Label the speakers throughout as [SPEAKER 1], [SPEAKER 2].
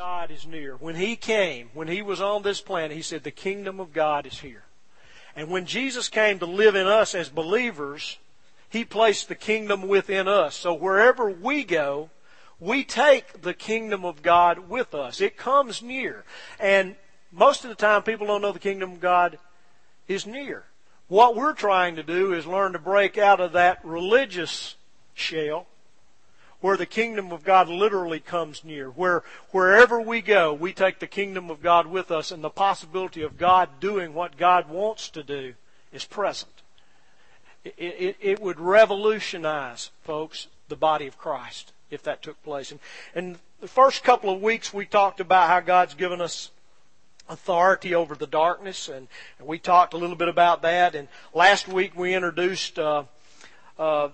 [SPEAKER 1] God is near. When He came, when He was on this planet, He said, The kingdom of God is here. And when Jesus came to live in us as believers, He placed the kingdom within us. So wherever we go, we take the kingdom of God with us. It comes near. And most of the time, people don't know the kingdom of God is near. What we're trying to do is learn to break out of that religious shell where the kingdom of God literally comes near, where wherever we go, we take the kingdom of God with us, and the possibility of God doing what God wants to do is present. It, it, it would revolutionize, folks, the body of Christ if that took place. And, and the first couple of weeks we talked about how God's given us authority over the darkness, and, and we talked a little bit about that. And last week we introduced uh, uh,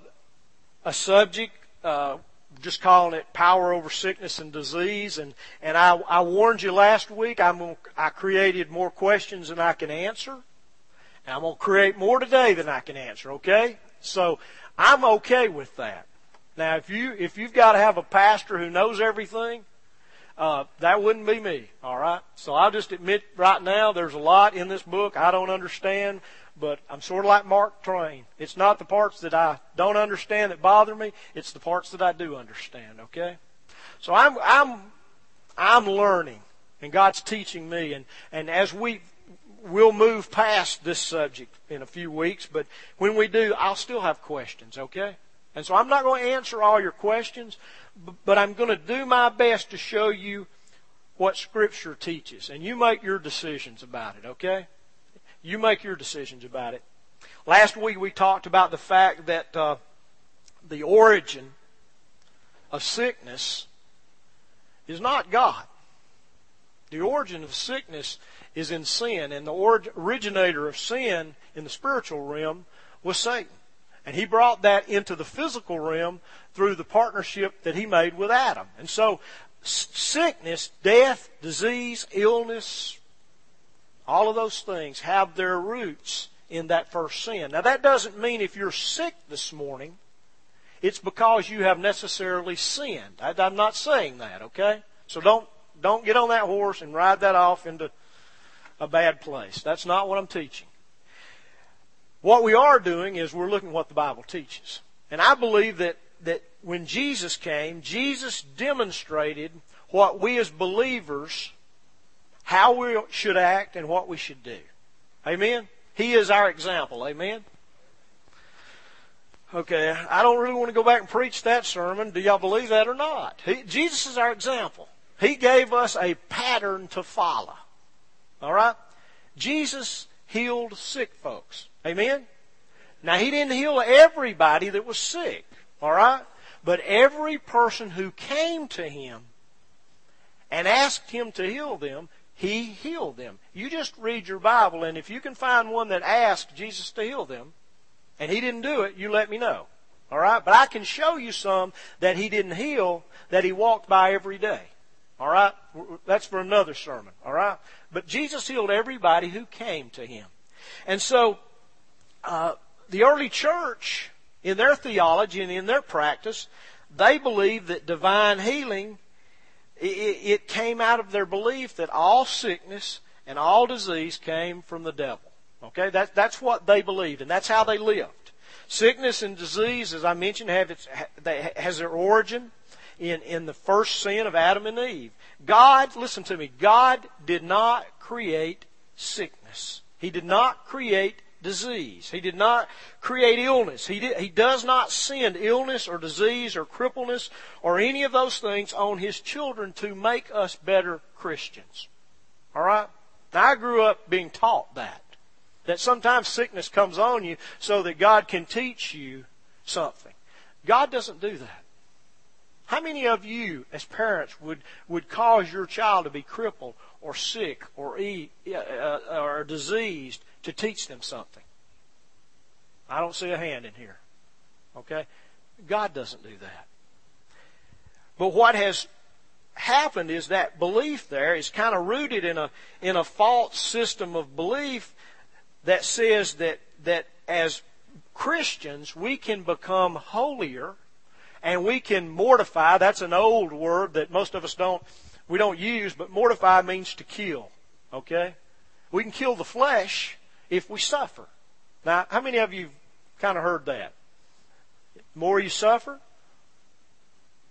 [SPEAKER 1] a subject uh, just calling it power over sickness and disease. And, and I, I warned you last week, I'm, I created more questions than I can answer. And I'm going to create more today than I can answer, okay? So I'm okay with that. Now, if you, if you've got to have a pastor who knows everything, uh, that wouldn't be me, all right? So I'll just admit right now there's a lot in this book I don't understand, but I'm sort of like Mark Twain. It's not the parts that I don't understand that bother me. It's the parts that I do understand. Okay, so I'm I'm I'm learning, and God's teaching me, and and as we we'll move past this subject in a few weeks, but when we do, I'll still have questions. Okay, and so I'm not going to answer all your questions, but I'm going to do my best to show you what Scripture teaches, and you make your decisions about it. Okay. You make your decisions about it. Last week we talked about the fact that uh, the origin of sickness is not God. The origin of sickness is in sin, and the originator of sin in the spiritual realm was Satan. And he brought that into the physical realm through the partnership that he made with Adam. And so, sickness, death, disease, illness, all of those things have their roots in that first sin. Now, that doesn't mean if you're sick this morning, it's because you have necessarily sinned. I, am not saying that, okay? So don't, don't get on that horse and ride that off into a bad place. That's not what I'm teaching. What we are doing is we're looking at what the Bible teaches. And I believe that, that when Jesus came, Jesus demonstrated what we as believers how we should act and what we should do. Amen? He is our example. Amen? Okay, I don't really want to go back and preach that sermon. Do y'all believe that or not? He, Jesus is our example. He gave us a pattern to follow. All right? Jesus healed sick folks. Amen? Now, He didn't heal everybody that was sick. All right? But every person who came to Him and asked Him to heal them, he healed them. You just read your Bible, and if you can find one that asked Jesus to heal them, and he didn't do it, you let me know. All right? But I can show you some that he didn't heal that he walked by every day. All right? That's for another sermon. All right? But Jesus healed everybody who came to him. And so, uh, the early church, in their theology and in their practice, they believed that divine healing it came out of their belief that all sickness and all disease came from the devil. Okay, that, that's what they believed, and that's how they lived. Sickness and disease, as I mentioned, have its, has their origin in, in the first sin of Adam and Eve. God, listen to me, God did not create sickness. He did not create disease. He did not create illness. He, did, he does not send illness or disease or crippleness or any of those things on His children to make us better Christians. All right? I grew up being taught that. That sometimes sickness comes on you so that God can teach you something. God doesn't do that. How many of you, as parents, would, would cause your child to be crippled or sick or, eat, uh, or diseased to teach them something. I don't see a hand in here. Okay? God doesn't do that. But what has happened is that belief there is kind of rooted in a in a false system of belief that says that that as Christians we can become holier and we can mortify that's an old word that most of us don't we don't use, but mortify means to kill. Okay? We can kill the flesh if we suffer. Now, how many of you kind of heard that? The more you suffer,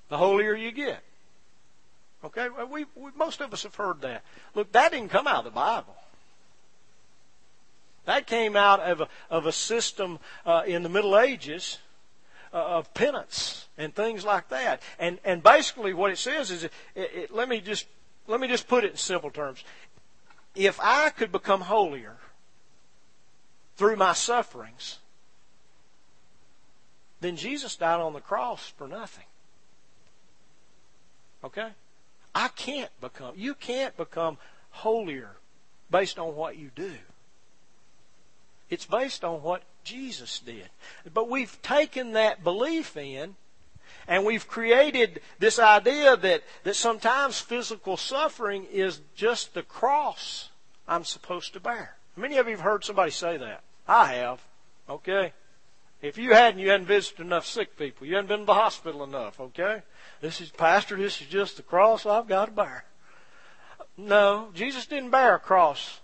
[SPEAKER 1] the holier you get. Okay? We, we, most of us have heard that. Look, that didn't come out of the Bible. That came out of a, of a system uh, in the Middle Ages uh, of penance and things like that. And and basically, what it says is, it, it, let me just let me just put it in simple terms. If I could become holier through my sufferings, then Jesus died on the cross for nothing. Okay? I can't become, you can't become holier based on what you do. It's based on what Jesus did. But we've taken that belief in and we've created this idea that, that sometimes physical suffering is just the cross I'm supposed to bear. Many of you have heard somebody say that. I have. Okay? If you hadn't, you hadn't visited enough sick people. You hadn't been to the hospital enough, okay? This is, Pastor, this is just the cross I've got to bear. No, Jesus didn't bear a cross.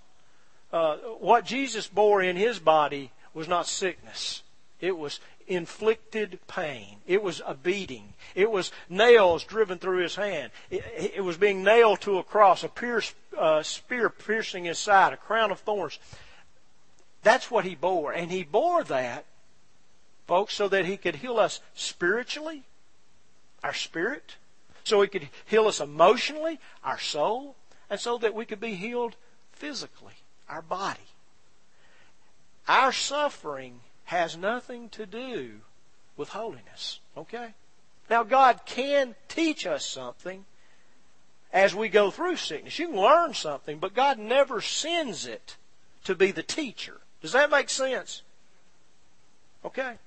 [SPEAKER 1] Uh, what Jesus bore in his body was not sickness. It was inflicted pain. It was a beating. It was nails driven through his hand. It, it was being nailed to a cross, a pierce, uh, spear piercing his side, a crown of thorns. That's what he bore. And he bore that, folks, so that he could heal us spiritually, our spirit, so he could heal us emotionally, our soul, and so that we could be healed physically, our body. Our suffering has nothing to do with holiness. Okay? Now, God can teach us something as we go through sickness. You can learn something, but God never sends it to be the teacher. Does that make sense? Okay?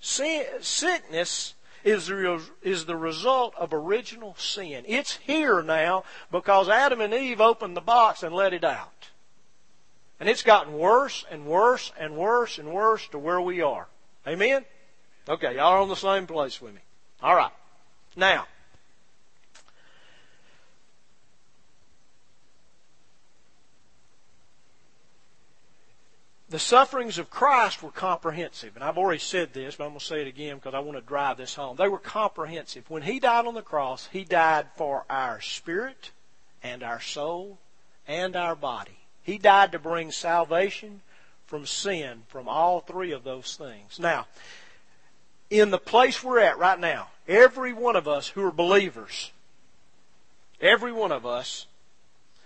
[SPEAKER 1] sickness is the, is the result of original sin. It's here now because Adam and Eve opened the box and let it out. And it's gotten worse and worse and worse and worse to where we are. Amen? Okay, y'all are on the same place with me. All right. Now, the sufferings of Christ were comprehensive. And I've already said this, but I'm going to say it again because I want to drive this home. They were comprehensive. When He died on the cross, He died for our spirit and our soul and our body. He died to bring salvation from sin, from all three of those things. Now, in the place we're at right now, every one of us who are believers, every one of us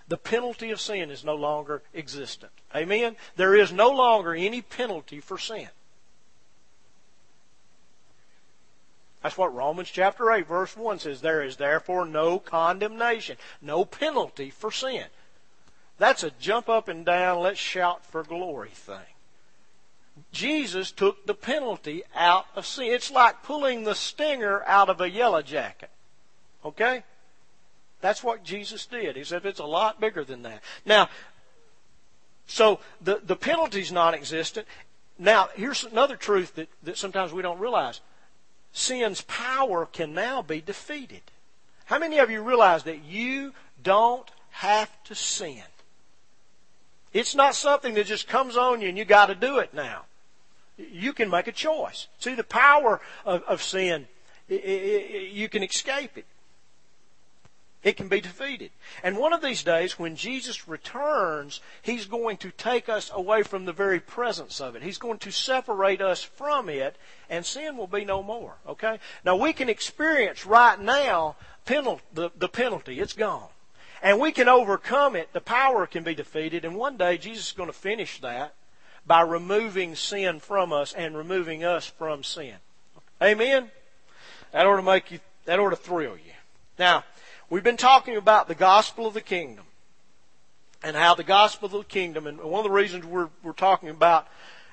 [SPEAKER 1] the penalty of sin is no longer existent. Amen? There is no longer any penalty for sin. That's what Romans chapter 8 verse 1 says. There is therefore no condemnation, no penalty for sin. That's a jump up and down, let's shout for glory thing. Jesus took the penalty out of sin. It's like pulling the stinger out of a yellow jacket. Okay? That's what Jesus did. He said it's a lot bigger than that. Now, so the, the penalty's non existent. Now, here's another truth that, that sometimes we don't realize. Sin's power can now be defeated. How many of you realize that you don't have to sin? It's not something that just comes on you and you got to do it now. You can make a choice. See, the power of, of sin, it, it, you can escape it. It can be defeated. And one of these days, when Jesus returns, He's going to take us away from the very presence of it. He's going to separate us from it, and sin will be no more. Okay? Now, we can experience right now penalty, the, the penalty. It's gone. And we can overcome it. The power can be defeated. And one day, Jesus is going to finish that by removing sin from us and removing us from sin. Amen? That ought to make you, that ought to thrill you. Now, We've been talking about the gospel of the kingdom and how the gospel of the kingdom, and one of the reasons we're, we're talking about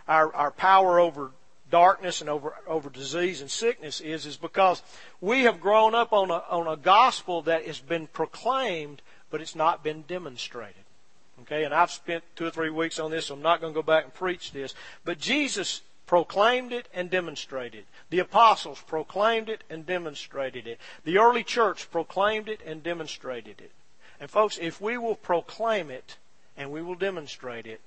[SPEAKER 1] our, our power over darkness and over, over disease and sickness is, is because we have grown up on a, on a gospel that has been proclaimed, but it's not been demonstrated. Okay, and I've spent two or three weeks on this, so I'm not going to go back and preach this. But Jesus proclaimed it and demonstrated it. The apostles proclaimed it and demonstrated it. The early church proclaimed it and demonstrated it. And folks, if we will proclaim it and we will demonstrate it,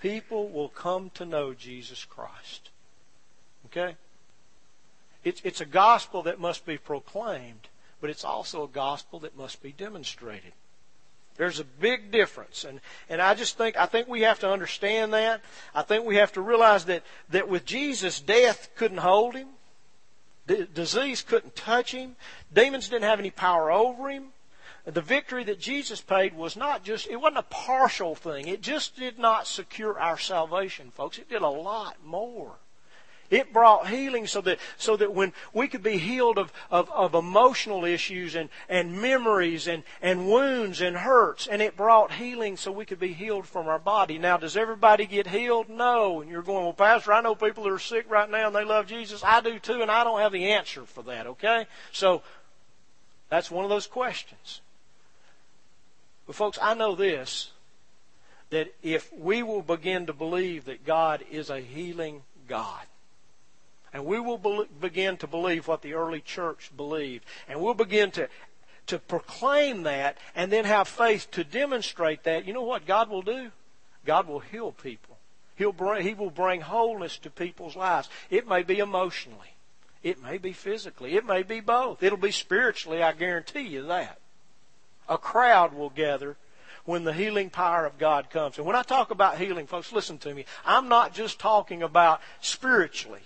[SPEAKER 1] people will come to know Jesus Christ. Okay? It's, it's a gospel that must be proclaimed, but it's also a gospel that must be demonstrated. There's a big difference. And, and I just think, I think we have to understand that. I think we have to realize that, that with Jesus, death couldn't hold him. D- disease couldn't touch him. Demons didn't have any power over him. The victory that Jesus paid was not just, it wasn't a partial thing. It just did not secure our salvation, folks. It did a lot more. It brought healing so that, so that when we could be healed of, of, of emotional issues and, and memories and, and wounds and hurts, and it brought healing so we could be healed from our body. Now, does everybody get healed? No. And you're going, well, Pastor, I know people that are sick right now and they love Jesus. I do too, and I don't have the answer for that, okay? So, that's one of those questions. But folks, I know this, that if we will begin to believe that God is a healing God, and we will be- begin to believe what the early church believed. And we'll begin to, to proclaim that and then have faith to demonstrate that. You know what God will do? God will heal people. He'll bring, he will bring wholeness to people's lives. It may be emotionally. It may be physically. It may be both. It'll be spiritually, I guarantee you that. A crowd will gather when the healing power of God comes. And when I talk about healing, folks, listen to me. I'm not just talking about spiritually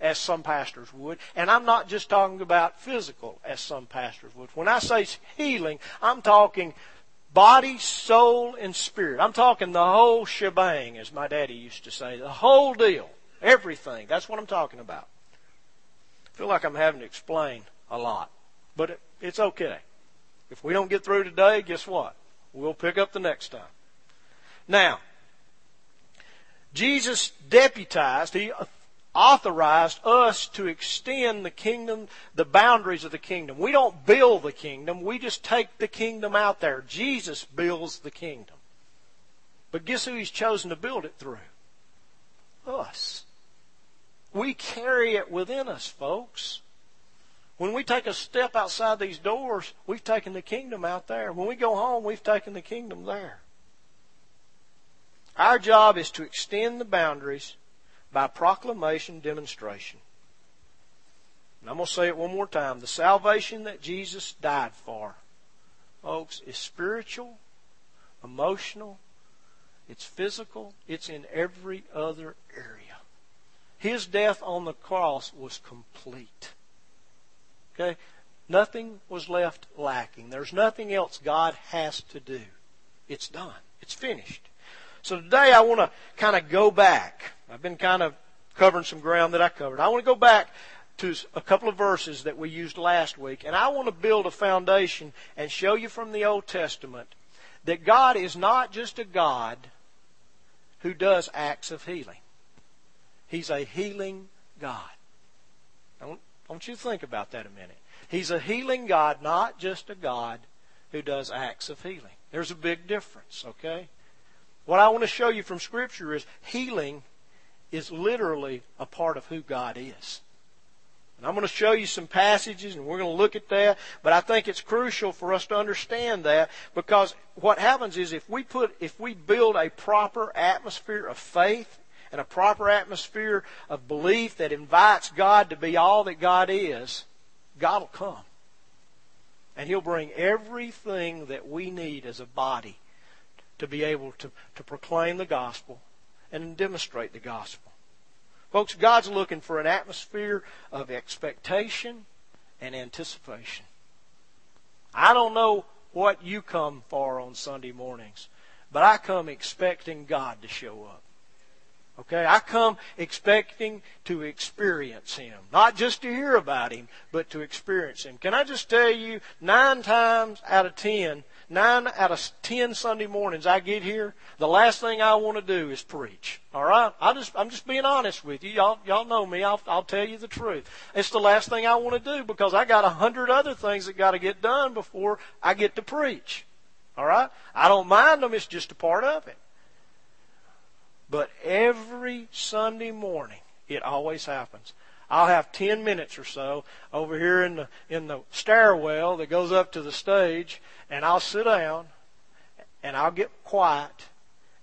[SPEAKER 1] as some pastors would. And I'm not just talking about physical, as some pastors would. When I say healing, I'm talking body, soul, and spirit. I'm talking the whole shebang, as my daddy used to say. The whole deal. Everything. That's what I'm talking about. I feel like I'm having to explain a lot. But it, it's okay. If we don't get through today, guess what? We'll pick up the next time. Now, Jesus deputized, he authorized us to extend the kingdom, the boundaries of the kingdom. We don't build the kingdom, we just take the kingdom out there. Jesus builds the kingdom. But guess who he's chosen to build it through? Us. We carry it within us, folks. When we take a step outside these doors, we've taken the kingdom out there. When we go home, we've taken the kingdom there. Our job is to extend the boundaries by proclamation demonstration. And I'm going to say it one more time. The salvation that Jesus died for, folks, is spiritual, emotional, it's physical, it's in every other area. His death on the cross was complete. Okay? Nothing was left lacking. There's nothing else God has to do. It's done. It's finished. So today I want to kind of go back I've been kind of covering some ground that I covered. I want to go back to a couple of verses that we used last week, and I want to build a foundation and show you from the Old Testament that God is not just a God who does acts of healing. He's a healing God. I want, you to think about that a minute. He's a healing God, not just a God who does acts of healing. There's a big difference, okay? What I want to show you from Scripture is healing is literally a part of who God is. And I'm going to show you some passages and we're going to look at that, but I think it's crucial for us to understand that because what happens is if we put, if we build a proper atmosphere of faith and a proper atmosphere of belief that invites God to be all that God is, God will come. And He'll bring everything that we need as a body to be able to, to proclaim the gospel and demonstrate the gospel. Folks, God's looking for an atmosphere of expectation and anticipation. I don't know what you come for on Sunday mornings, but I come expecting God to show up. Okay, I come expecting to experience Him. Not just to hear about Him, but to experience Him. Can I just tell you, nine times out of ten, nine out of ten Sunday mornings I get here, the last thing I want to do is preach. All right, I just I'm just being honest with you. Y'all y'all know me. I'll I'll tell you the truth. It's the last thing I want to do because I got a hundred other things that got to get done before I get to preach. All right, I don't mind them. It's just a part of it. But every Sunday morning, it always happens. I'll have 10 minutes or so over here in the, in the stairwell that goes up to the stage, and I'll sit down, and I'll get quiet,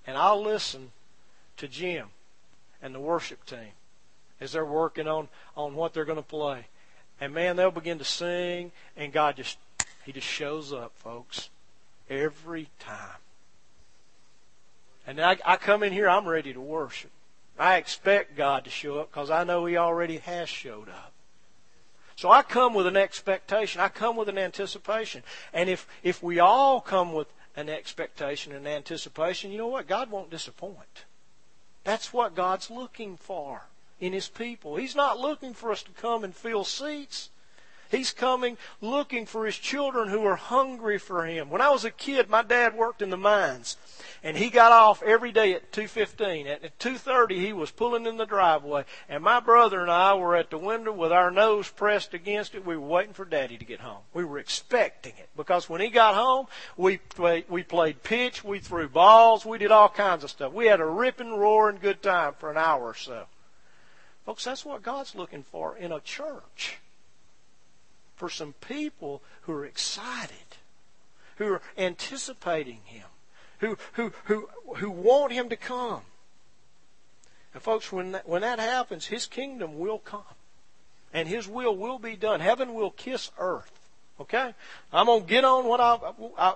[SPEAKER 1] and I'll listen to Jim and the worship team as they're working on, on what they're going to play. And man, they'll begin to sing, and God just, He just shows up, folks, every time. And I, I come in here, I'm ready to worship. I expect God to show up because I know He already has showed up. So I come with an expectation. I come with an anticipation. And if, if we all come with an expectation and anticipation, you know what? God won't disappoint. That's what God's looking for in His people. He's not looking for us to come and fill seats. He's coming looking for his children who are hungry for him. When I was a kid, my dad worked in the mines, and he got off every day at 2:15. At 2:30, he was pulling in the driveway, and my brother and I were at the window with our nose pressed against it. We were waiting for Daddy to get home. We were expecting it because when he got home, we we played pitch, we threw balls, we did all kinds of stuff. We had a ripping, roaring good time for an hour or so. Folks, that's what God's looking for in a church for some people who are excited, who are anticipating Him, who, who, who, who want Him to come. And folks, when that, when that happens, His kingdom will come. And His will will be done. Heaven will kiss earth. Okay? I'm going to get on what I, I,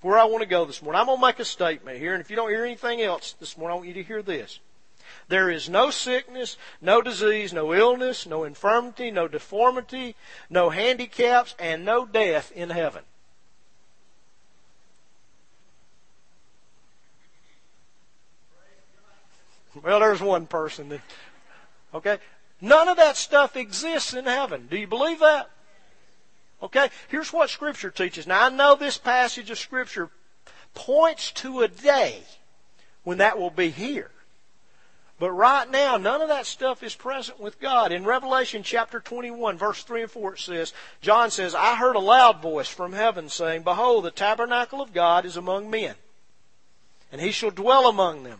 [SPEAKER 1] where I want to go this morning. I'm going to make a statement here, and if you don't hear anything else this morning, I want you to hear this. There is no sickness, no disease, no illness, no infirmity, no deformity, no handicaps, and no death in heaven. Well, there's one person that, okay? None of that stuff exists in heaven. Do you believe that? Okay? Here's what Scripture teaches. Now, I know this passage of Scripture points to a day when that will be here. But right now, none of that stuff is present with God. In Revelation chapter 21, verse 3 and 4, it says, John says, I heard a loud voice from heaven saying, Behold, the tabernacle of God is among men, and he shall dwell among them.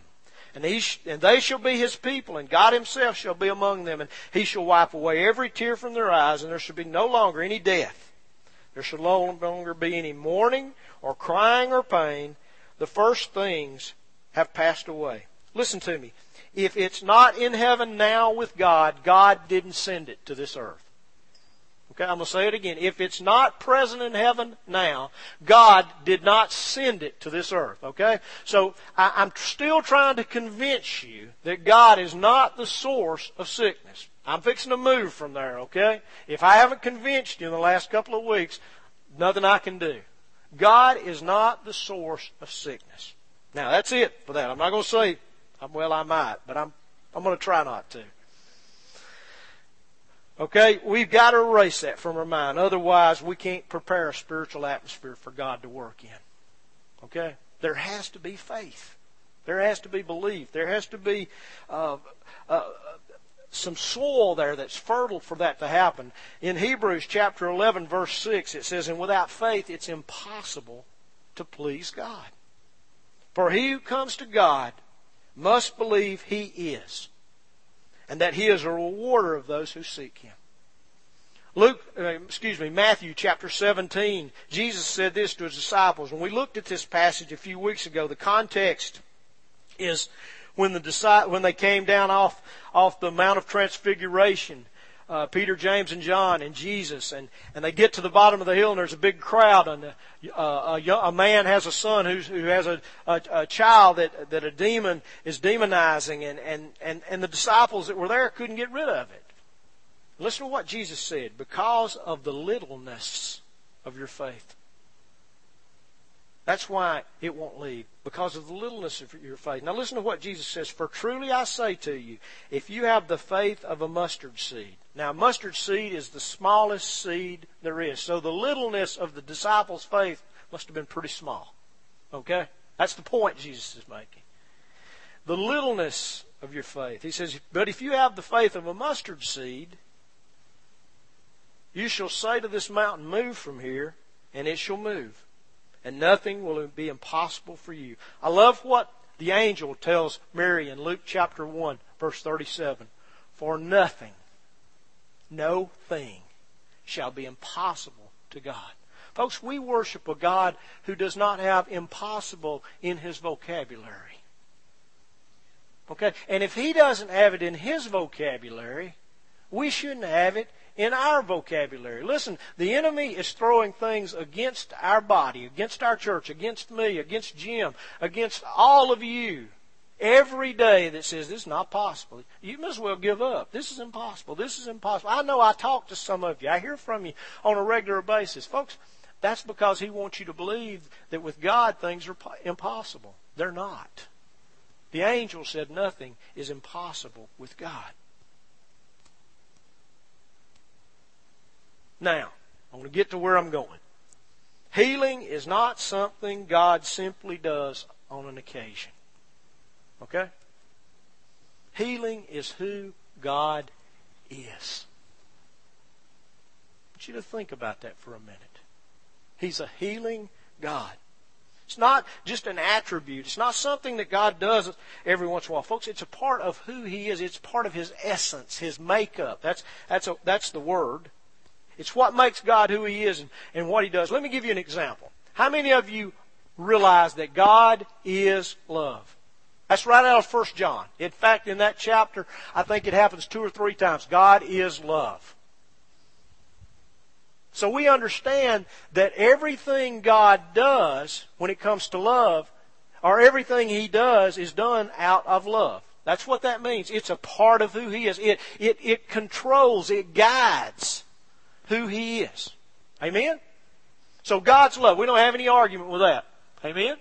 [SPEAKER 1] And, he sh- and they shall be his people, and God himself shall be among them, and he shall wipe away every tear from their eyes, and there shall be no longer any death. There shall no longer be any mourning, or crying, or pain. The first things have passed away. Listen to me if it's not in heaven now with God, God didn't send it to this earth. Okay, I'm going to say it again. If it's not present in heaven now, God did not send it to this earth. Okay? So I, am still trying to convince you that God is not the source of sickness. I'm fixing to move from there, okay? If I haven't convinced you in the last couple of weeks, nothing I can do. God is not the source of sickness. Now, that's it for that. I'm not going to say well, I might, but I'm, I'm going to try not to. Okay, we've got to erase that from our mind. Otherwise, we can't prepare a spiritual atmosphere for God to work in. Okay? There has to be faith. There has to be belief. There has to be uh, uh, some soil there that's fertile for that to happen. In Hebrews chapter 11, verse 6, it says, And without faith, it's impossible to please God. For he who comes to God must believe he is, and that he is a rewarder of those who seek him. Luke, excuse me, Matthew chapter 17, Jesus said this to his disciples. When we looked at this passage a few weeks ago, the context is when the when they came down off off the Mount of Transfiguration uh, Peter, James, and John and Jesus, and, and they get to the bottom of the hill, and there's a big crowd, and uh, a, a, a, man has a son who's, who has a, a, a, child that, that a demon is demonizing, and, and, and, and the disciples that were there couldn't get rid of it. Listen to what Jesus said because of the littleness of your faith. That's why it won't leave, because of the littleness of your faith. Now listen to what Jesus says. For truly I say to you, if you have the faith of a mustard seed. Now mustard seed is the smallest seed there is. So the littleness of the disciples' faith must have been pretty small. Okay? That's the point Jesus is making. The littleness of your faith. He says, but if you have the faith of a mustard seed, you shall say to this mountain, move from here, and it shall move and nothing will be impossible for you. I love what The angel tells Mary in Luke chapter 1, verse 37, For nothing, no thing, shall be impossible to God. Folks, we worship a God who does not have impossible in his vocabulary. Okay? And if he doesn't have it in his vocabulary, we shouldn't have it in our vocabulary. Listen, the enemy is throwing things against our body, against our church, against me, against Jim, against all of you every day that says this is not possible. You must well give up. This is impossible. This is impossible. I know I talk to some of you. I hear from you on a regular basis. Folks, that's because he wants you to believe that with God things are impossible. They're not. The angel said nothing is impossible with God. Now, I want to get to where I'm going. Healing is not something God simply does on an occasion. Okay? Healing is who God is. I want you to think about that for a minute. He's a healing God. It's not just an attribute. It's not something that God does every once in a while. Folks, it's a part of who He is. It's part of His essence, His makeup. That's, that's, a, that's the word. It's what makes God who He is and, and what He does. Let me give you an example. How many of you realize that God is love? That's right out of 1 John. In fact, in that chapter, I think it happens two or three times. God is love. So we understand that everything God does when it comes to love, or everything He does, is done out of love. That's what that means. It's a part of who He is. It, it, it controls, it guides who He is. Amen? So God's love. We don't have any argument with that. Amen?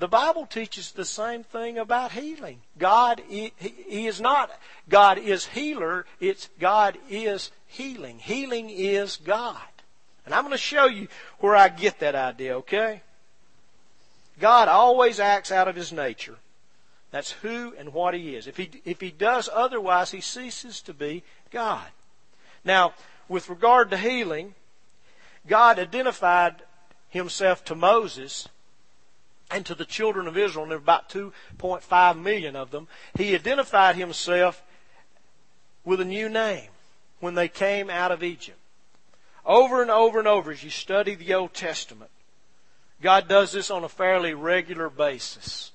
[SPEAKER 1] The Bible teaches the same thing about healing. God, he, he is not, God is healer, it's God is healing. Healing is God. And I'm going to show you where I get that idea, okay? God always acts out of his nature. That's who and what he is. If he, if he does otherwise, he ceases to be God. Now, with regard to healing, God identified himself to Moses and to the children of Israel, and there were about 2.5 million of them, he identified himself with a new name when they came out of Egypt. Over and over and over as you study the Old Testament, God does this on a fairly regular basis.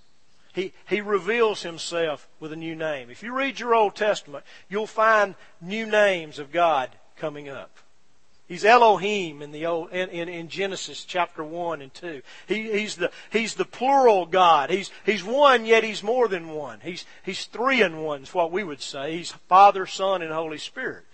[SPEAKER 1] He, he reveals himself with a new name. If you read your Old Testament, you'll find new names of God coming up. He's Elohim in the old in, in, in, Genesis chapter one and two. He, he's the he's the plural God. He's he's one, yet he's more than one. He's he's three in one is what we would say. He's Father, Son, and Holy Spirit.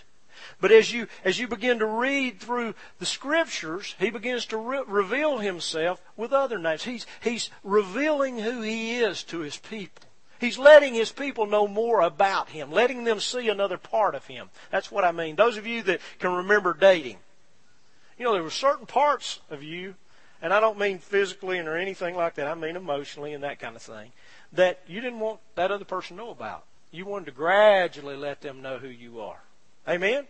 [SPEAKER 1] But as you as you begin to read through the scriptures, he begins to re- reveal himself with other names. He's he's revealing who he is to his people. He's letting his people know more about him, letting them see another part of him. That's what I mean. Those of you that can remember dating, you know, there were certain parts of you, and I don't mean physically or anything like that, I mean emotionally and that kind of thing, that you didn't want that other person to know about. You wanted to gradually let them know who you are. Amen?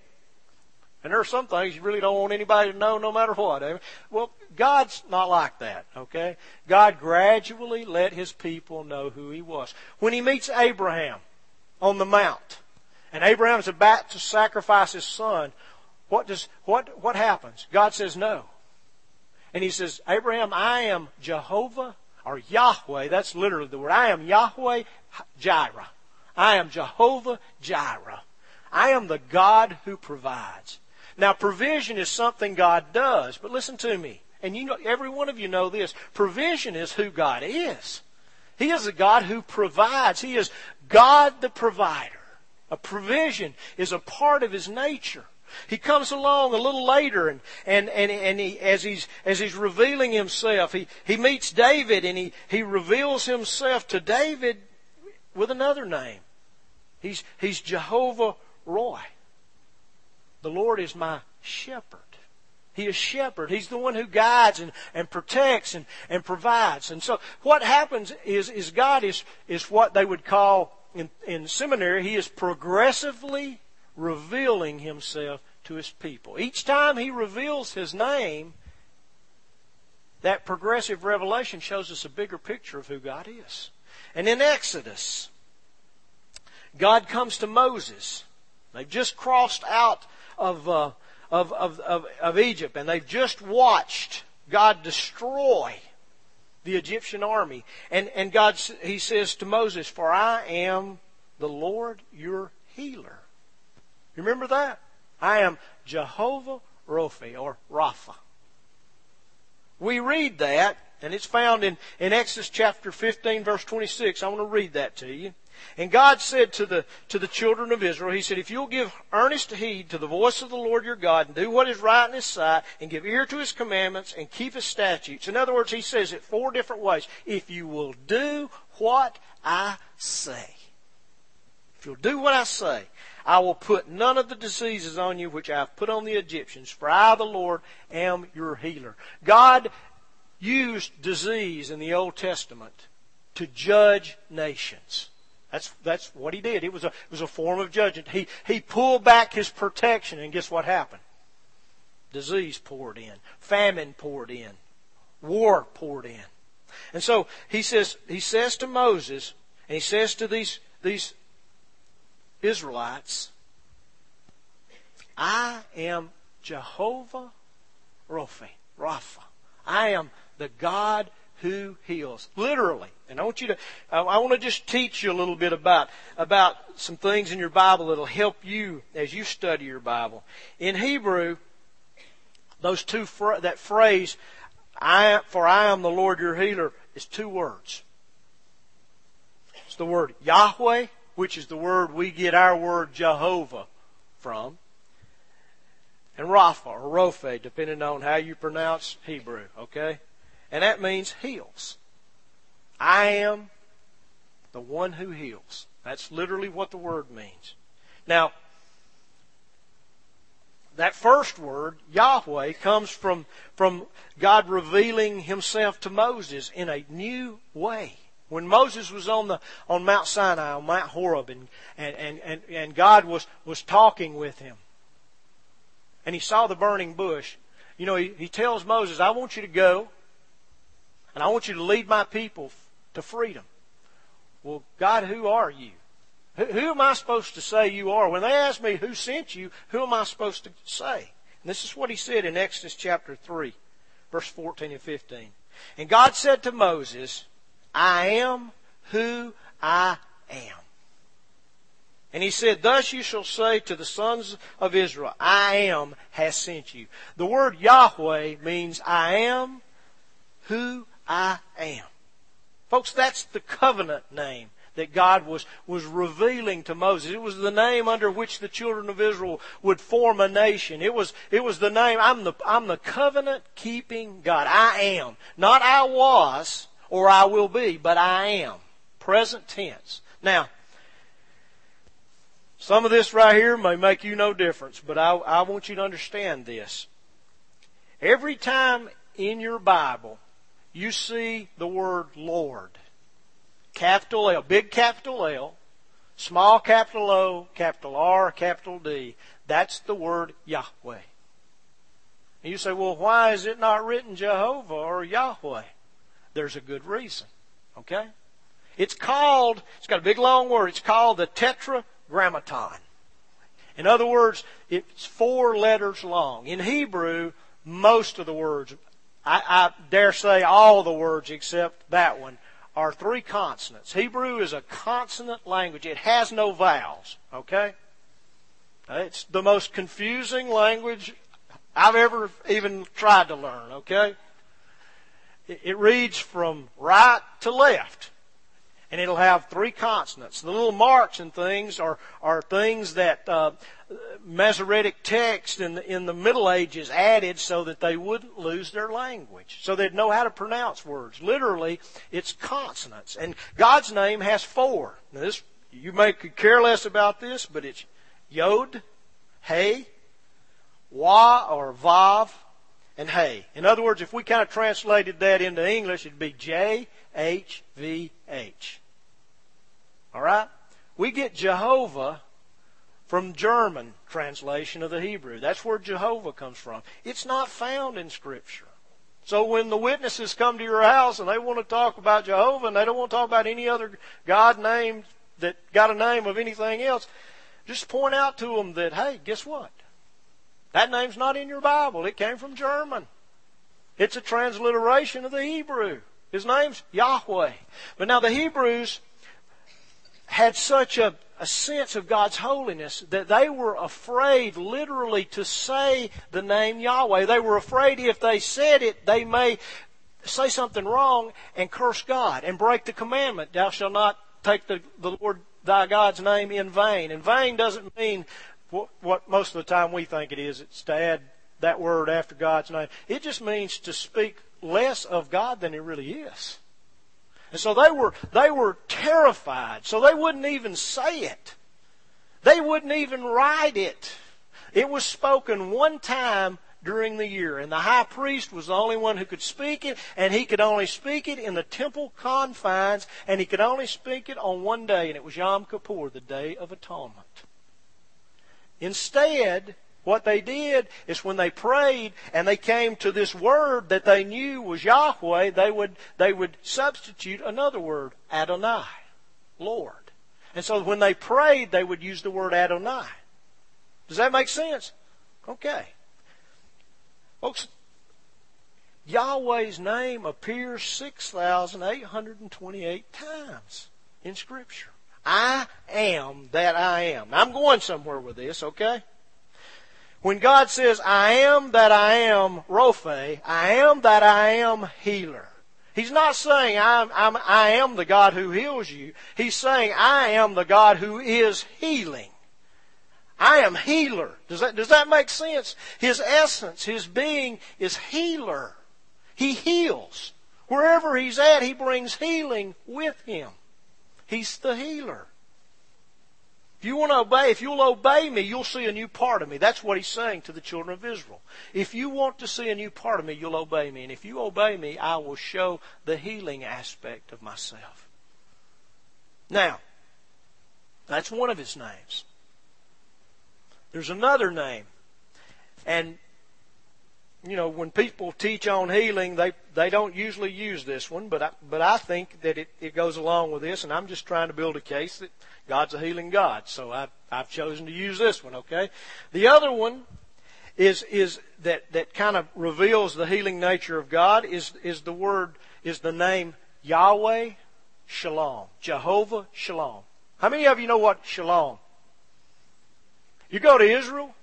[SPEAKER 1] And there are some things you really don't want anybody to know no matter what. Well, God's not like that, okay? God gradually let his people know who he was. When he meets Abraham on the mount, and Abraham's about to sacrifice his son, what does what what happens? God says no. And he says, Abraham, I am Jehovah or Yahweh, that's literally the word. I am Yahweh Jireh. I am Jehovah Jireh. I am the God who provides. Now, provision is something God does, but listen to me. And you know, every one of you know this. Provision is who God is. He is a God who provides. He is God the provider. A provision is a part of His nature. He comes along a little later and, and, and, and he, as, he's, as he's revealing himself, he, he meets David and he, he reveals himself to David with another name. He's, he's Jehovah Roi. The Lord is my shepherd. He is shepherd. He's the one who guides and, and protects and, and provides. And so what happens is, is God is, is what they would call in, in seminary, He is progressively revealing Himself to His people. Each time He reveals His name, that progressive revelation shows us a bigger picture of who God is. And in Exodus, God comes to Moses. They've just crossed out of, uh, of, of, of, of Egypt and they've just watched God destroy the Egyptian army. And, and God, he says to Moses, For I am the Lord your healer. Remember that? I am Jehovah Rophi or Rapha. We read that, and it's found in, in Exodus chapter 15, verse 26. I want to read that to you. And God said to the, to the children of Israel, He said, If you'll give earnest heed to the voice of the Lord your God and do what is right in His sight and give ear to His commandments and keep His statutes. In other words, He says it four different ways. If you will do what I say. If you'll do what I say, I will put none of the diseases on you which I have put on the Egyptians, for I, the Lord, am your healer. God used disease in the Old Testament to judge nations. That's, that's what he did. It was, a, it was a form of judgment. He, he pulled back his protection, and guess what happened? Disease poured in, famine poured in, war poured in. And so he says, he says to Moses, and he says to these, these Israelites, I am Jehovah Rophi, Rapha. I am the God who heals. Literally. And I want you to, uh, I want to just teach you a little bit about, about some things in your Bible that'll help you as you study your Bible. In Hebrew, those two, that phrase, I, for I am the Lord your healer, is two words. It's the word Yahweh which is the word we get our word Jehovah from, and Rapha or Rophe, depending on how you pronounce Hebrew, okay? And that means heals. I am the one who heals. That's literally what the word means. Now, that first word, Yahweh, comes from, from God revealing himself to Moses in a new way. When Moses was on the on Mount Sinai, on Mount Horeb, and, and, and, and God was, was talking with him, and he saw the burning bush, you know, he, he tells Moses, I want you to go, and I want you to lead my people to freedom. Well, God, who are you? Who, who am I supposed to say you are? When they ask me who sent you, who am I supposed to say? And this is what he said in Exodus chapter 3, verse 14 and 15. And God said to Moses, I am who I am. And he said, Thus you shall say to the sons of Israel, I am has sent you. The word Yahweh means I am who I am. Folks, that's the covenant name that God was, was revealing to Moses. It was the name under which the children of Israel would form a nation. It was, it was the name, I'm the, I'm the covenant keeping God. I am. Not I was, or I will be, but I am. Present tense. Now, some of this right here may make you no difference, but I, I want you to understand this. Every time in your Bible you see the word Lord, capital L, big capital L, small capital O, capital R, capital D, that's the word Yahweh. And you say, well, why is it not written Jehovah or Yahweh? there's a good reason. Okay? It's called, it's got a big long word, it's called the tetragrammaton. In other words, it's four letters long. In Hebrew, most of the words, I, I dare say all the words except that one, are three consonants. Hebrew is a consonant language. It has no vowels. Okay? It's the most confusing language I've ever even tried to learn. Okay? it reads from right to left. And it'll have three consonants. The little marks and things are, are things that uh, Masoretic text in the, in the Middle Ages added so that they wouldn't lose their language. So they'd know how to pronounce words. Literally, it's consonants. And God's name has four. Now this, you may care less about this, but it's Yod, Hey, Wa or Vav, and hey. In other words, if we kind of translated that into English, it'd be J H V H. All right? We get Jehovah from German translation of the Hebrew. That's where Jehovah comes from. It's not found in Scripture. So when the witnesses come to your house and they want to talk about Jehovah and they don't want to talk about any other God name that got a name of anything else, just point out to them that, hey, guess what? That name's not in your Bible. It came from German. It's a transliteration of the Hebrew. His name's Yahweh. But now the Hebrews had such a, a sense of God's holiness that they were afraid literally to say the name Yahweh. They were afraid if they said it, they may say something wrong and curse God and break the commandment. Thou shalt not take the, the Lord thy God's name in vain. In vain doesn't mean what, what most of the time we think it is. It's to add that word after God's name. It just means to speak less of God than He really is. And so they were, they were terrified. So they wouldn't even say it. They wouldn't even write it. It was spoken one time during the year. And the high priest was the only one who could speak it, and he could only speak it in the temple confines, and he could only speak it on one day, and it was Yom Kippur, the Day of Atonement. Instead, what they did is when they prayed and they came to this word that they knew was Yahweh, they would, they would substitute another word, Adonai, Lord. And so when they prayed, they would use the word Adonai. Does that make sense? Okay. Folks, Yahweh's name appears 6,828 times in Scripture. I am that I am. I'm going somewhere with this, okay? When God says, I am that I am Rophe, I am that I am healer. He's not saying I'm, I'm, I am the God who heals you. He's saying I am the God who is healing. I am healer. Does that, does that make sense? His essence, his being is healer. He heals. Wherever he's at, he brings healing with him. He's the healer. If you want to obey, if you'll obey me, you'll see a new part of me. That's what he's saying to the children of Israel. If you want to see a new part of me, you'll obey me. And if you obey me, I will show the healing aspect of myself. Now, that's one of his names. There's another name. And you know, when people teach on healing, they they don't usually use this one, but I, but I think that it, it goes along with this, and I'm just trying to build a case that God's a healing God, so I've I've chosen to use this one. Okay, the other one is is that that kind of reveals the healing nature of God is is the word is the name Yahweh Shalom, Jehovah Shalom. How many of you know what Shalom? You go to Israel,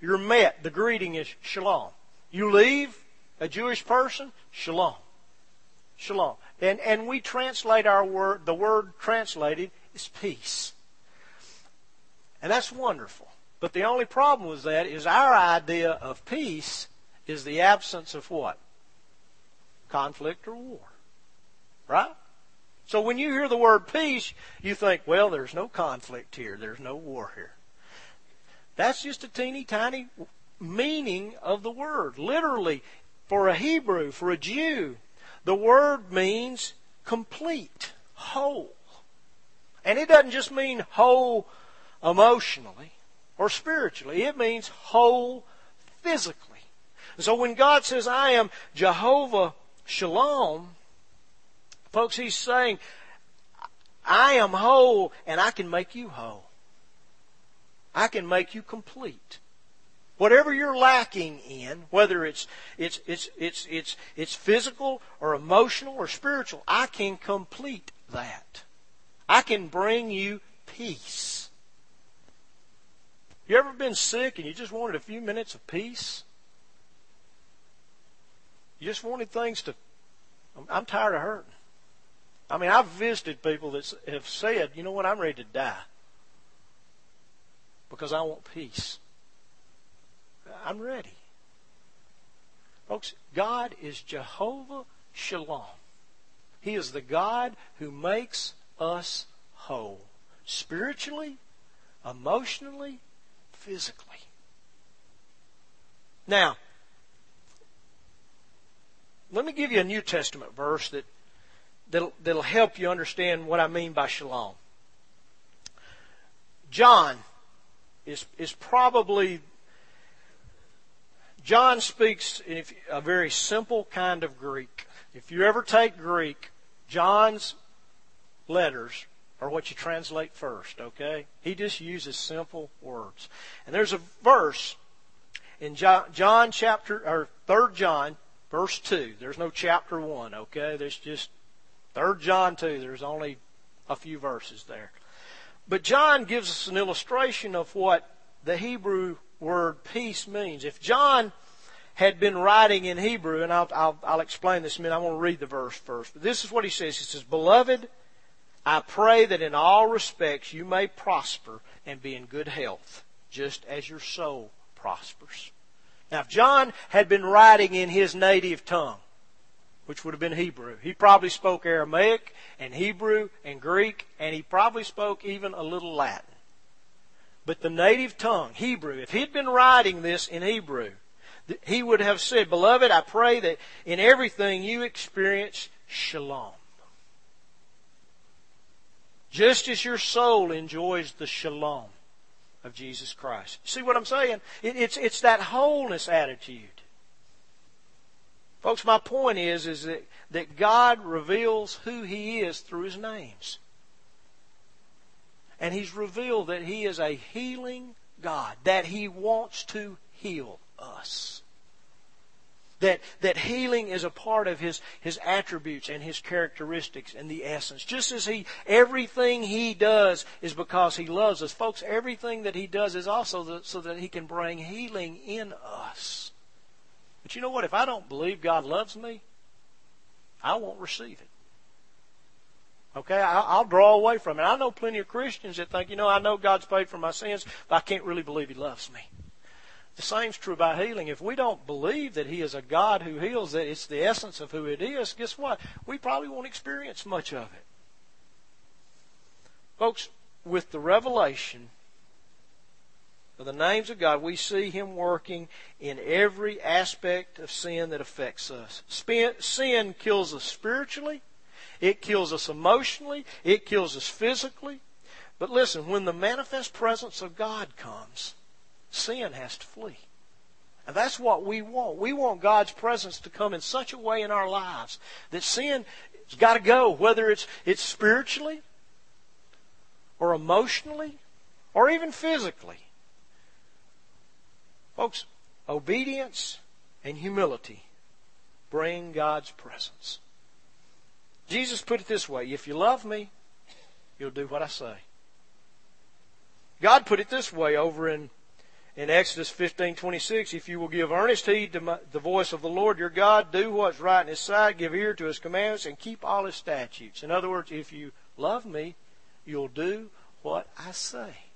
[SPEAKER 1] you're met. The greeting is shalom. You leave a Jewish person, shalom. Shalom. And, and we translate our word, the word translated is peace. And that's wonderful. But the only problem with that is our idea of peace is the absence of what? Conflict or war. Right? So when you hear the word peace, you think, well, there's no conflict here. There's no war here. That's just a teeny tiny meaning of the word. Literally, for a Hebrew, for a Jew, the word means complete, whole. And it doesn't just mean whole emotionally or spiritually, it means whole physically. So when God says, I am Jehovah Shalom, folks, He's saying, I am whole and I can make you whole. I can make you complete. Whatever you're lacking in, whether it's it's it's it's it's it's physical or emotional or spiritual, I can complete that. I can bring you peace. You ever been sick and you just wanted a few minutes of peace? You just wanted things to. I'm tired of hurting. I mean, I've visited people that have said, you know what, I'm ready to die because I want peace. I'm ready. Folks, God is Jehovah Shalom. He is the God who makes us whole. Spiritually, emotionally, physically. Now, let me give you a New Testament verse that that'll, that'll help you understand what I mean by shalom. John is, is probably John speaks in a very simple kind of Greek. If you ever take Greek, John's letters are what you translate first, okay? He just uses simple words. And there's a verse in John, John chapter, or 3 John, verse 2. There's no chapter 1, okay? There's just 3 John 2. There's only a few verses there. But John gives us an illustration of what the Hebrew word peace means. If John had been writing in Hebrew, and I'll, I'll, I'll explain this in a minute. I want to read the verse first. But this is what he says. He says, Beloved, I pray that in all respects you may prosper and be in good health, just as your soul prospers. Now, if John had been writing in his native tongue, which would have been Hebrew, he probably spoke Aramaic and Hebrew and Greek, and he probably spoke even a little Latin. But the native tongue, Hebrew, if he'd been writing this in Hebrew, he would have said, Beloved, I pray that in everything you experience shalom. Just as your soul enjoys the shalom of Jesus Christ. See what I'm saying? It, it's, it's that wholeness attitude. Folks, my point is, is that, that God reveals who He is through His names. And He's revealed that He is a healing God, that He wants to heal us. That, that healing is a part of his, his attributes and his characteristics and the essence. Just as he, everything he does is because he loves us. Folks, everything that he does is also so that he can bring healing in us. But you know what? If I don't believe God loves me, I won't receive it. Okay, I'll draw away from it. I know plenty of Christians that think, you know, I know God's paid for my sins, but I can't really believe He loves me. The same's true about healing. If we don't believe that He is a God who heals, that it's the essence of who it is, guess what? We probably won't experience much of it. Folks, with the revelation of the names of God, we see Him working in every aspect of sin that affects us. Sin kills us spiritually, it kills us emotionally, it kills us physically. But listen, when the manifest presence of God comes, sin has to flee. And that's what we want. We want God's presence to come in such a way in our lives that sin has got to go, whether it's, it's spiritually or emotionally or even physically. Folks, obedience and humility bring God's presence. Jesus put it this way if you love me, you'll do what I say. God put it this way over in in Exodus 15:26, if you will give earnest heed to my, the voice of the Lord your God, do what's right in his sight, give ear to his commandments and keep all his statutes. In other words, if you love me, you'll do what I say.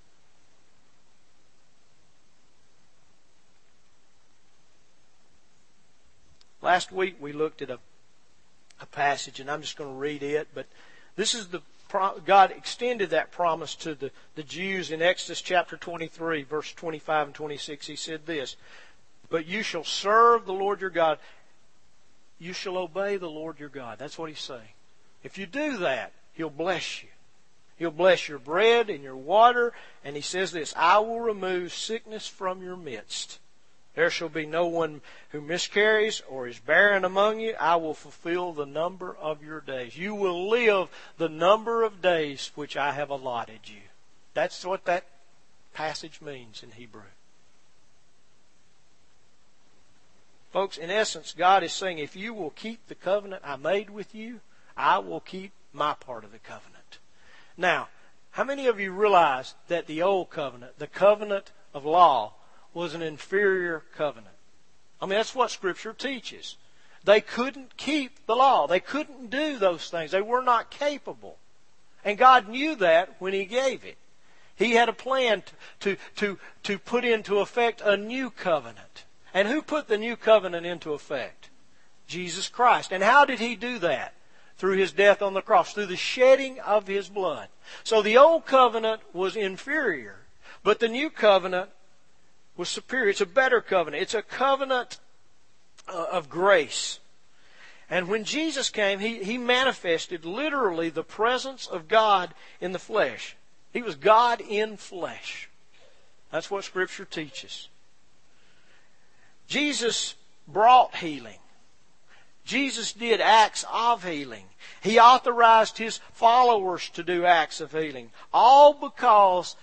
[SPEAKER 1] Last week we looked at a, a passage, and I'm just going to read it, but this is the God extended that promise to the, the Jews in Exodus chapter 23, verse 25 and 26. He said this, But you shall serve the Lord your God. You shall obey the Lord your God. That's what he's saying. If you do that, he'll bless you. He'll bless your bread and your water. And he says this, I will remove sickness from your midst. There shall be no one who miscarries or is barren among you. I will fulfill the number of your days. You will live the number of days which I have allotted you. That's what that passage means in Hebrew. Folks, in essence, God is saying, if you will keep the covenant I made with you, I will keep my part of the covenant. Now, how many of you realize that the old covenant, the covenant of law, was an inferior covenant. I mean, that's what Scripture teaches. They couldn't keep the law. They couldn't do those things. They were not capable. And God knew that when He gave it. He had a plan to, to, to, put into effect a new covenant. And who put the new covenant into effect? Jesus Christ. And how did He do that? Through His death on the cross, through the shedding of His blood. So the old covenant was inferior, but the new covenant was superior. It's a better covenant. It's a covenant uh, of grace. And when Jesus came, he, he manifested literally the presence of God in the flesh. He was God in flesh. That's what Scripture teaches. Jesus brought healing. Jesus did acts of healing. He authorized his followers to do acts of healing. All because,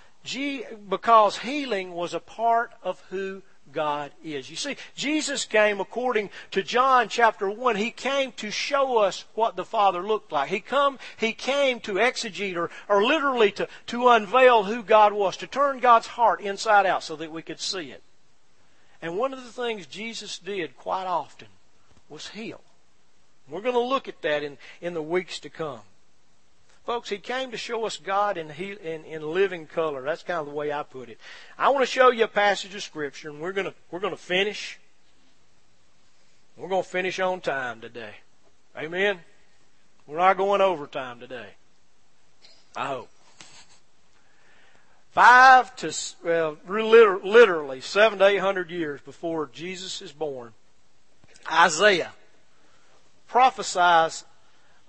[SPEAKER 1] because healing was a part of who God is. You see, Jesus came according to John chapter 1. He came to show us what the Father looked like. He come, he came to exegete or, or literally to, to unveil who God was, to turn God's heart inside out so that we could see it. And one of the things Jesus did quite often was heal. We're going to look at that in, in the weeks to come. Folks, he came to show us God in, in, in living color. That's kind of the way I put it. I want to show you a passage of Scripture, and we're going we're going to finish. We're going to finish on time today. Amen? We're not going overtime today. I hope. Five to, well, literally seven to eight hundred years before Jesus is born, Isaiah prophesies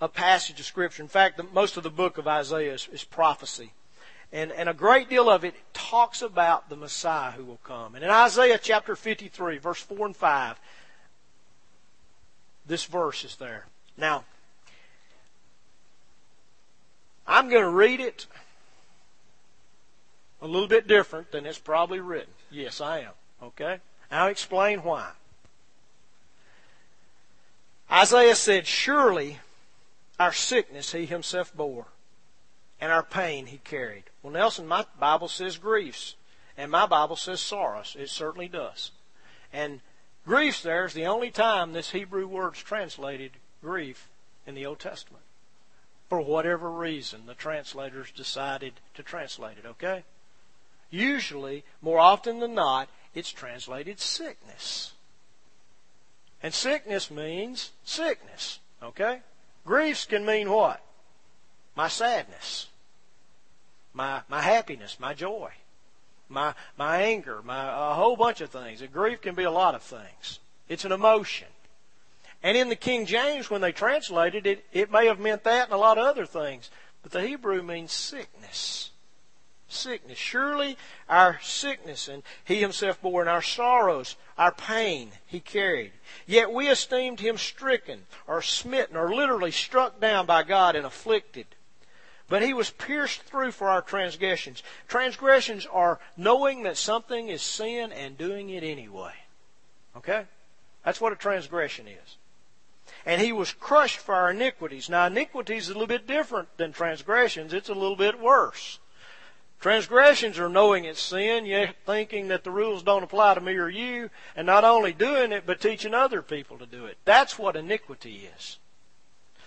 [SPEAKER 1] a passage of Scripture. In fact, the, most of the book of Isaiah is, is prophecy. And, and a great deal of it talks about the Messiah who will come. And in Isaiah chapter 53, verse 4 and 5, this verse is there. Now, I'm going to read it a little bit different than it's probably written. Yes, I am. Okay? I'll explain why. Isaiah said, Surely our sickness he himself bore, and our pain he carried. Well, Nelson, my Bible says griefs, and my Bible says sorrows. It certainly does. And griefs there is the only time this Hebrew word's translated grief in the Old Testament. For whatever reason, the translators decided to translate it, okay? Usually, more often than not, it's translated sickness. And sickness means sickness, okay? Griefs can mean what? My sadness, my, my happiness, my joy, my, my anger, my, a whole bunch of things. A grief can be a lot of things. It's an emotion. And in the King James, when they translated it, it may have meant that and a lot of other things. But the Hebrew means sickness sickness. Surely our sickness, and he himself bore, and our sorrows, our pain, he carried. Yet we esteemed him stricken, or smitten, or literally struck down by God and afflicted. But he was pierced through for our transgressions. Transgressions are knowing that something is sin and doing it anyway. Okay? That's what a transgression is. And he was crushed for our iniquities. Now, iniquities is a little bit different than transgressions. It's a little bit worse. Transgressions are knowing it's sin, yet thinking that the rules don't apply to me or you, and not only doing it, but teaching other people to do it. That's what iniquity is.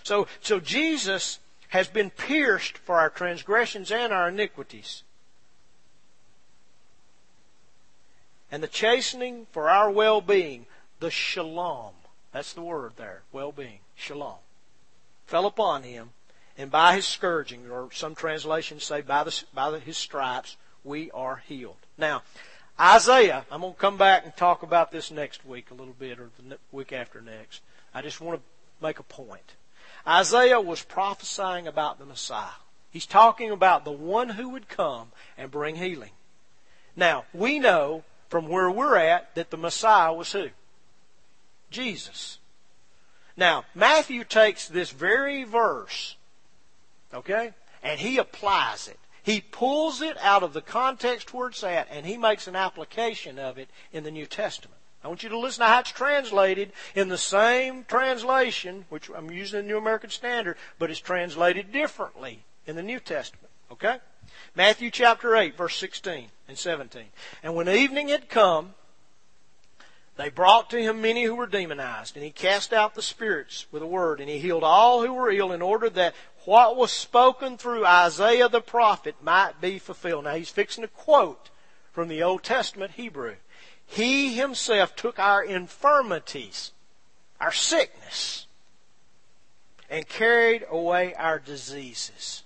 [SPEAKER 1] So, so Jesus has been pierced for our transgressions and our iniquities. And the chastening for our well being, the shalom, that's the word there, well being, shalom, fell upon him and by his scourging, or some translations say by, the, by the, his stripes, we are healed. Now, Isaiah, I'm going to come back and talk about this next week a little bit, or the week after next. I just want to make a point. Isaiah was prophesying about the Messiah. He's talking about the one who would come and bring healing. Now, we know from where we're at that the Messiah was who? Jesus. Now, Matthew takes this very verse Okay? And he applies it. He pulls it out of the context where it's at and he makes an application of it in the New Testament. I want you to listen to how it's translated in the same translation, which I'm using the New American Standard, but it's translated differently in the New Testament. Okay? Matthew chapter 8, verse 16 and 17. And when evening had come, they brought to him many who were demonized, and he cast out the spirits with a word, and he healed all who were ill in order that what was spoken through Isaiah the prophet might be fulfilled. Now he's fixing to quote from the Old Testament Hebrew. He himself took our infirmities, our sickness, and carried away our diseases.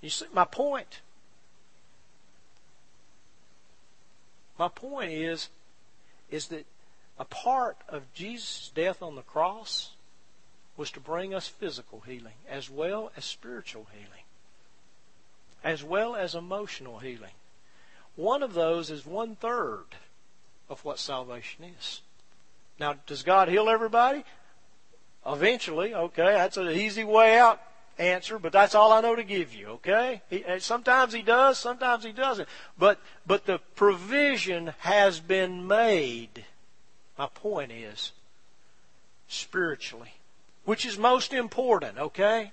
[SPEAKER 1] You see my point? My point is is that a part of Jesus' death on the cross was to bring us physical healing as well as spiritual healing, as well as emotional healing. One of those is one third of what salvation is. Now, does God heal everybody? Eventually, okay, that's an easy way out answer, but that's all I know to give you, okay? He, eh, sometimes he does, sometimes he doesn't. But, but the provision has been made. My point is, spiritually, which is most important, okay?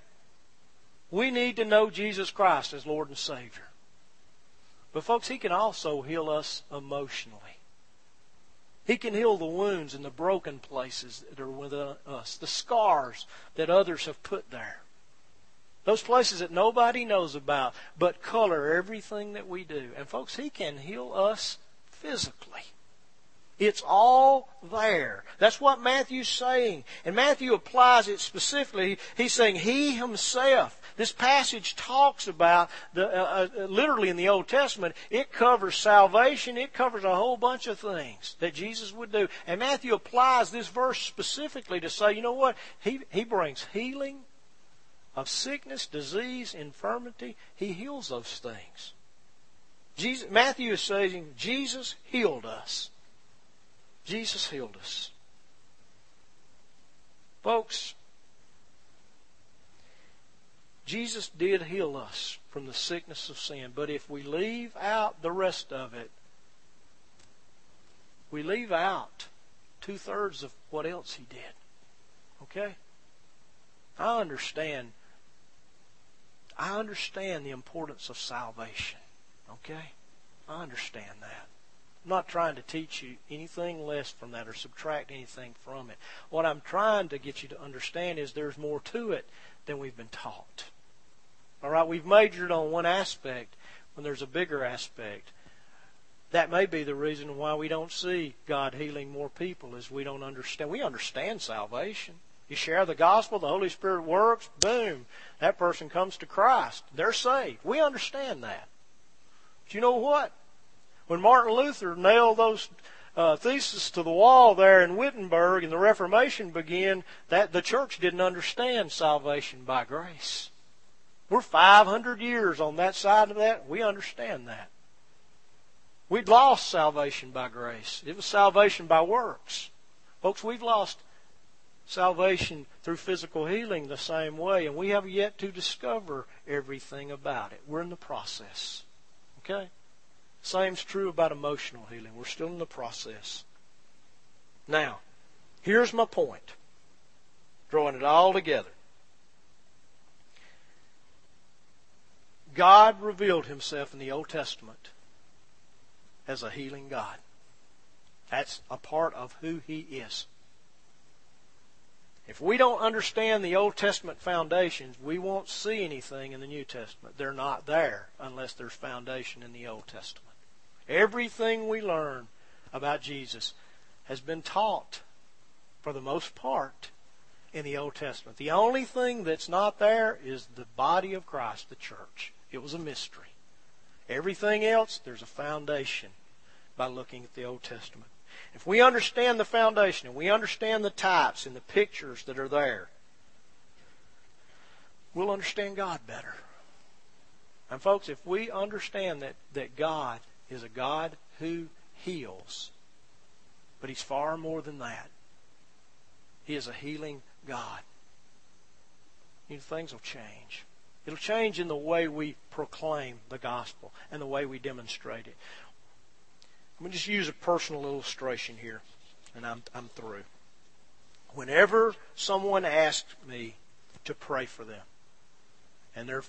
[SPEAKER 1] We need to know Jesus Christ as Lord and Savior. But folks, He can also heal us emotionally. He can heal the wounds and the broken places that are within uh, us, the scars that others have put there. Those places that nobody knows about, but color everything that we do. And folks, He can heal us physically. It's all there. That's what Matthew's saying. And Matthew applies it specifically. He's saying He Himself. This passage talks about, the, uh, uh, literally in the Old Testament, it covers salvation. It covers a whole bunch of things that Jesus would do. And Matthew applies this verse specifically to say, you know what? He, he brings healing of sickness, disease, infirmity. He heals those things. Jesus, Matthew is saying Jesus healed us. Jesus healed us. Folks, Jesus did heal us from the sickness of sin, but if we leave out the rest of it, we leave out two thirds of what else he did. Okay? I understand. I understand the importance of salvation. Okay? I understand that. I'm not trying to teach you anything less from that or subtract anything from it. What I'm trying to get you to understand is there's more to it than we've been taught. All right, we've majored on one aspect when there's a bigger aspect. That may be the reason why we don't see God healing more people is we don't understand. We understand salvation. You share the gospel, the Holy Spirit works, boom, that person comes to Christ. They're saved. We understand that. But you know what? When Martin Luther nailed those uh, theses to the wall there in Wittenberg and the Reformation began, that the church didn't understand salvation by grace. We're 500 years on that side of that. We understand that. We'd lost salvation by grace. It was salvation by works. Folks, we've lost salvation through physical healing the same way, and we have yet to discover everything about it. We're in the process. Okay? Same's true about emotional healing. We're still in the process. Now, here's my point. Drawing it all together. God revealed himself in the Old Testament as a healing God. That's a part of who he is. If we don't understand the Old Testament foundations, we won't see anything in the New Testament. They're not there unless there's foundation in the Old Testament. Everything we learn about Jesus has been taught, for the most part, in the Old Testament. The only thing that's not there is the body of Christ, the church. It was a mystery. Everything else, there's a foundation by looking at the Old Testament. If we understand the foundation and we understand the types and the pictures that are there, we'll understand God better. And folks, if we understand that, that God is a God who heals. But He's far more than that. He is a healing God. You know, things will change. It'll change in the way we proclaim the gospel and the way we demonstrate it. Let me just use a personal illustration here, and I'm, I'm through. Whenever someone asks me to pray for them, and they're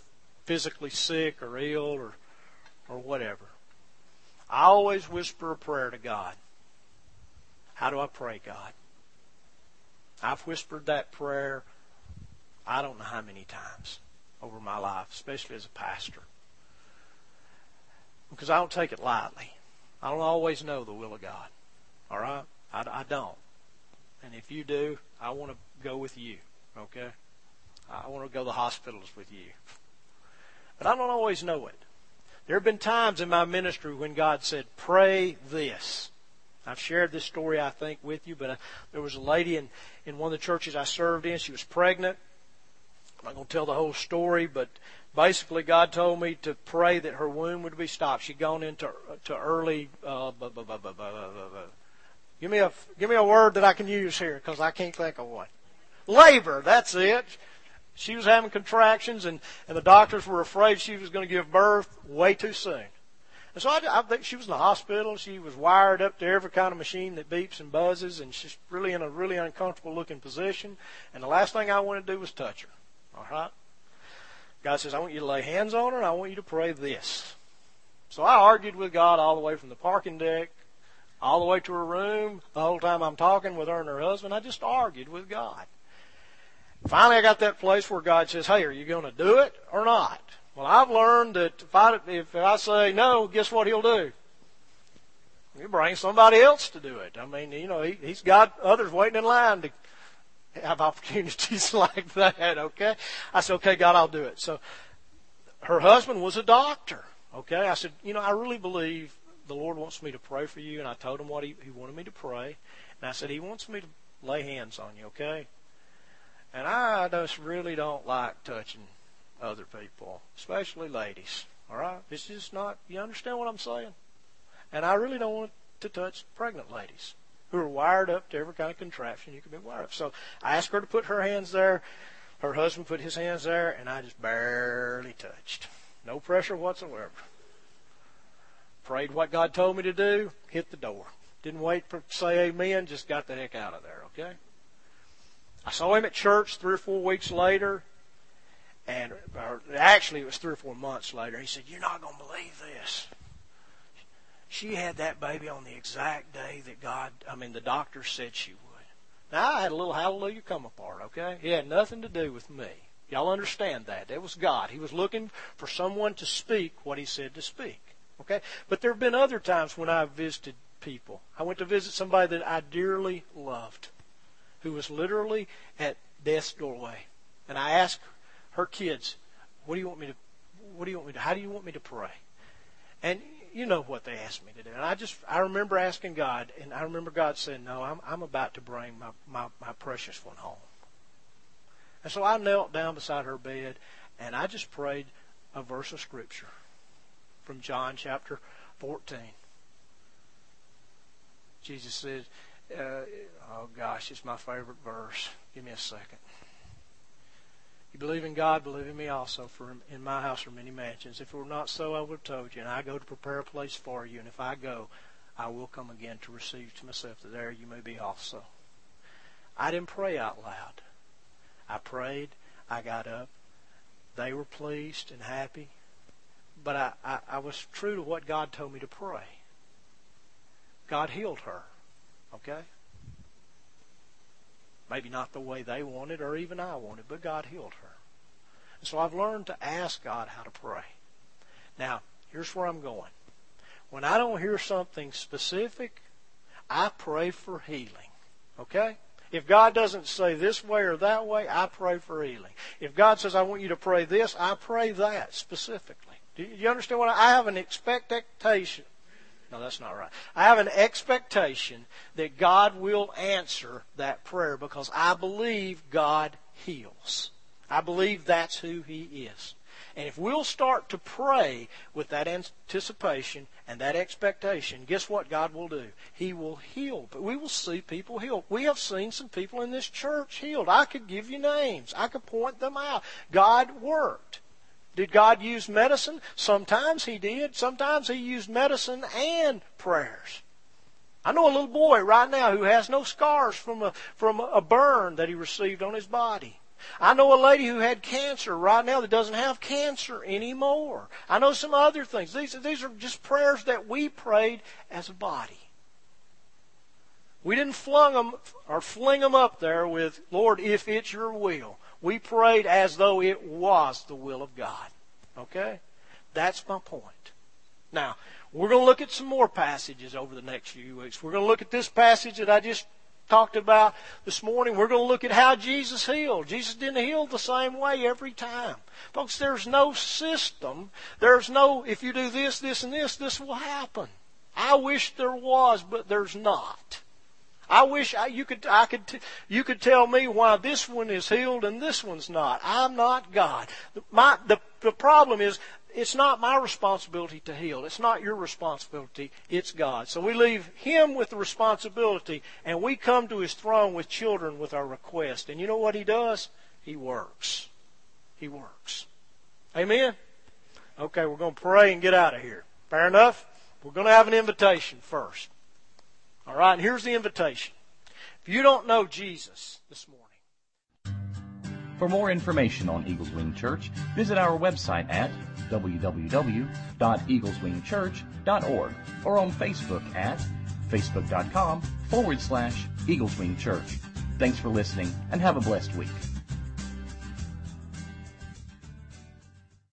[SPEAKER 1] physically sick or ill or, or whatever, I always whisper a prayer to God. How do I pray, God? I've whispered that prayer I don't know how many times over my life, especially as a pastor. Because I don't take it lightly. I don't always know the will of God. All right? I, I don't. And if you do, I want to go with you. Okay? I want to go to the hospitals with you. But I don't always know it. There have been times in my ministry when God said, Pray this. I've shared this story, I think, with you, but I, there was a lady in, in one of the churches I served in. She was pregnant. I'm not going to tell the whole story, but basically, God told me to pray that her womb would be stopped. She'd gone into to early. Uh, bu- bu- bu- give me a give me a word that I can use here because I can't think of one. Labor. That's it. She was having contractions, and and the doctors were afraid she was going to give birth way too soon. And so I, I think she was in the hospital. She was wired up to every kind of machine that beeps and buzzes, and she's really in a really uncomfortable looking position. And the last thing I wanted to do was touch her. All right. God says, I want you to lay hands on her and I want you to pray this. So I argued with God all the way from the parking deck, all the way to her room. The whole time I'm talking with her and her husband, I just argued with God. Finally, I got that place where God says, Hey, are you going to do it or not? Well, I've learned that if I, if I say no, guess what He'll do? He'll bring somebody else to do it. I mean, you know, he, He's got others waiting in line to have opportunities like that, okay? I said, okay, God, I'll do it. So her husband was a doctor, okay? I said, you know, I really believe the Lord wants me to pray for you, and I told him what he, he wanted me to pray. And I said, he wants me to lay hands on you, okay? And I just really don't like touching other people, especially ladies, all right? It's just not, you understand what I'm saying? And I really don't want to touch pregnant ladies who are wired up to every kind of contraption you can be wired up. So I asked her to put her hands there. Her husband put his hands there, and I just barely touched. No pressure whatsoever. Prayed what God told me to do, hit the door. Didn't wait for say amen, just got the heck out of there, okay? I saw him at church three or four weeks later, and actually it was three or four months later. He said, You're not going to believe this she had that baby on the exact day that God, I mean, the doctor said she would. Now, I had a little hallelujah come apart, okay? It had nothing to do with me. Y'all understand that. It was God. He was looking for someone to speak what He said to speak, okay? But there have been other times when I've visited people. I went to visit somebody that I dearly loved, who was literally at death's doorway. And I asked her kids, what do you want me to, what do you want me to, how do you want me to pray? And you know what they asked me to do. And I just, I remember asking God, and I remember God saying, no, I'm, I'm about to bring my, my, my precious one home. And so I knelt down beside her bed, and I just prayed a verse of Scripture from John chapter 14. Jesus said, uh, oh gosh, it's my favorite verse. Give me a second. You believe in God, believe in me also, for in my house are many mansions. If it were not so, I would have told you. And I go to prepare a place for you. And if I go, I will come again to receive to myself, that there you may be also. I didn't pray out loud. I prayed. I got up. They were pleased and happy. But I, I, I was true to what God told me to pray. God healed her. Okay? Maybe not the way they wanted or even I wanted, but God healed her. And so I've learned to ask God how to pray. Now, here's where I'm going. When I don't hear something specific, I pray for healing. Okay? If God doesn't say this way or that way, I pray for healing. If God says, I want you to pray this, I pray that specifically. Do you understand what I, I have an expectation? No, that's not right. I have an expectation that God will answer that prayer because I believe God heals. I believe that's who He is. And if we'll start to pray with that anticipation and that expectation, guess what God will do? He will heal. But we will see people healed. We have seen some people in this church healed. I could give you names. I could point them out. God worked. Did God use medicine? Sometimes He did. Sometimes He used medicine and prayers. I know a little boy right now who has no scars from a, from a burn that he received on his body. I know a lady who had cancer right now that doesn't have cancer anymore. I know some other things. These, these are just prayers that we prayed as a body. We didn't flung them or fling them up there with, Lord, if it's your will. We prayed as though it was the will of God. Okay? That's my point. Now, we're going to look at some more passages over the next few weeks. We're going to look at this passage that I just talked about this morning. We're going to look at how Jesus healed. Jesus didn't heal the same way every time. Folks, there's no system. There's no, if you do this, this, and this, this will happen. I wish there was, but there's not. I wish I, you could I could t- you could tell me why this one is healed and this one's not. I'm not God. My the the problem is it's not my responsibility to heal. It's not your responsibility. It's God. So we leave Him with the responsibility, and we come to His throne with children with our request. And you know what He does? He works. He works. Amen. Okay, we're going to pray and get out of here. Fair enough. We're going to have an invitation first. All right, and here's the invitation. If you don't know Jesus this morning,
[SPEAKER 2] For more information on Eagles Wing Church, visit our website at www.eagleswingchurch.org or on Facebook at facebook.com forward slash Eagles Wing Church. Thanks for listening and have a blessed week.